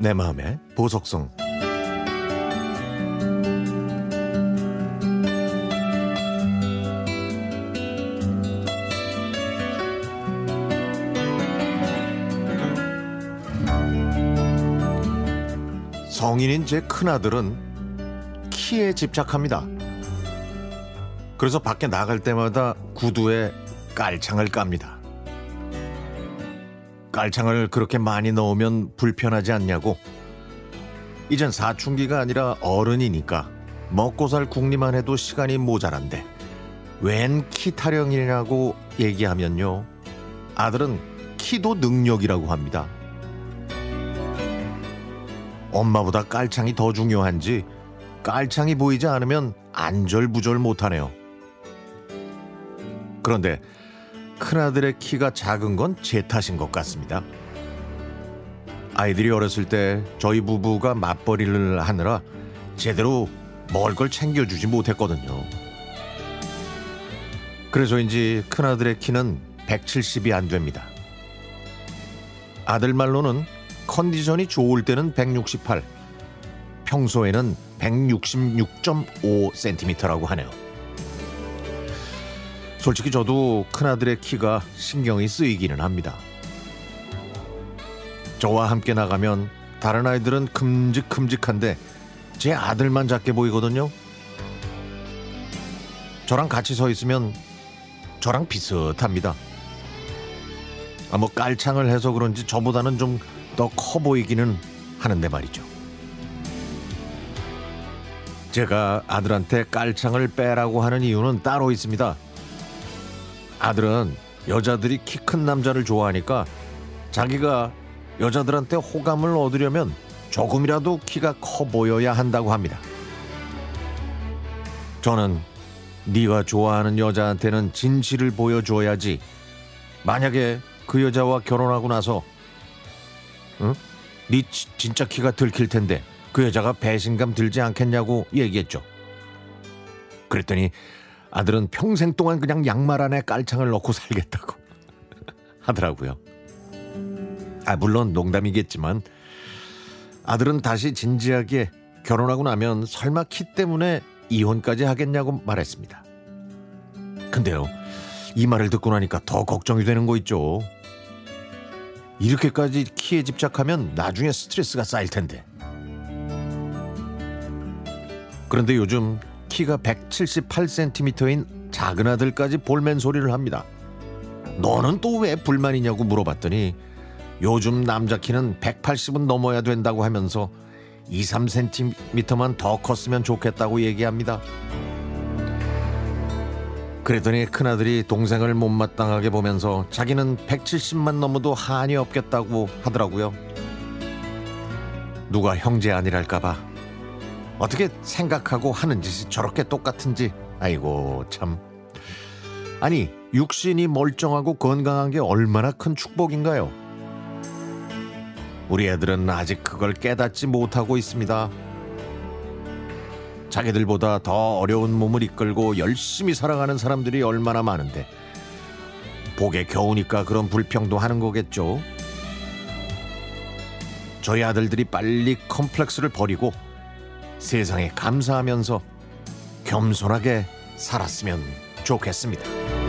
내 마음의 보석성 성인인 제 큰아들은 키에 집착합니다. 그래서 밖에 나갈 때마다 구두에 깔창을 깝니다. 깔창을 그렇게 많이 넣으면 불편하지 않냐고. 이젠 사춘기가 아니라 어른이니까 먹고 살 궁리만 해도 시간이 모자란데 웬 키 타령이라고 얘기하면요. 아들은 키도 능력이라고 합니다. 엄마보다 깔창이 더 중요한지 깔창이 보이지 않으면 안절부절 못하네요. 그런데 큰아들의 키가 작은 건 제 탓인 것 같습니다. 아이들이 어렸을 때 저희 부부가 맞벌이를 하느라 제대로 먹을 걸 챙겨주지 못했거든요. 그래서인지 큰아들의 키는 170이 안 됩니다. 아들 말로는 컨디션이 좋을 때는 168, 평소에는 166.5cm라고 하네요. 솔직히 저도 큰아들의 키가 신경이 쓰이기는 합니다. 저와 함께 나가면 다른 아이들은 큼직큼직한데 제 아들만 작게 보이거든요. 저랑 같이 서 있으면 저랑 비슷합니다. 아, 뭐 깔창을 해서 그런지 저보다는 좀 더 커 보이기는 하는데 말이죠. 제가 아들한테 깔창을 빼라고 하는 이유는 따로 있습니다. 아들은 여자들이 키 큰 남자를 좋아하니까 자기가 여자들한테 호감을 얻으려면 조금이라도 키가 커 보여야 한다고 합니다. 저는 네가 좋아하는 여자한테는 진실을 보여줘야지. 만약에 그 여자와 결혼하고 나서 응? 네 지- 진짜 키가 들킬 텐데 그 여자가 배신감 들지 않겠냐고 얘기했죠. 그랬더니 아들은 평생 동안 그냥 양말 안에 깔창을 넣고 살겠다고 하더라고요. 아, 물론 농담이겠지만 아들은 다시 진지하게 결혼하고 나면 설마 키 때문에 이혼까지 하겠냐고 말했습니다. 근데요, 이 말을 듣고 나니까 더 걱정이 되는 거 있죠. 이렇게까지 키에 집착하면 나중에 스트레스가 쌓일 텐데. 그런데 요즘 키가 178cm인 작은 아들까지 볼멘 소리를 합니다. 너는 또 왜 불만이냐고 물어봤더니 요즘 남자 키는 180은 넘어야 된다고 하면서 2, 3cm만 더 컸으면 좋겠다고 얘기합니다. 그랬더니 큰아들이 동생을 못마땅하게 보면서 자기는 170만 넘어도 한이 없겠다고 하더라고요. 누가 형제 아니랄까봐 어떻게 생각하고 하는 짓이 저렇게 똑같은지 아이고 참 아니 육신이 멀쩡하고 건강한 게 얼마나 큰 축복인가요? 우리 애들은 아직 그걸 깨닫지 못하고 있습니다. 자기들보다 더 어려운 몸을 이끌고 열심히 살아가는 사람들이 얼마나 많은데 복에 겨우니까 그런 불평도 하는 거겠죠. 저희 아들들이 빨리 컴플렉스를 버리고 세상에 감사하면서 겸손하게 살았으면 좋겠습니다.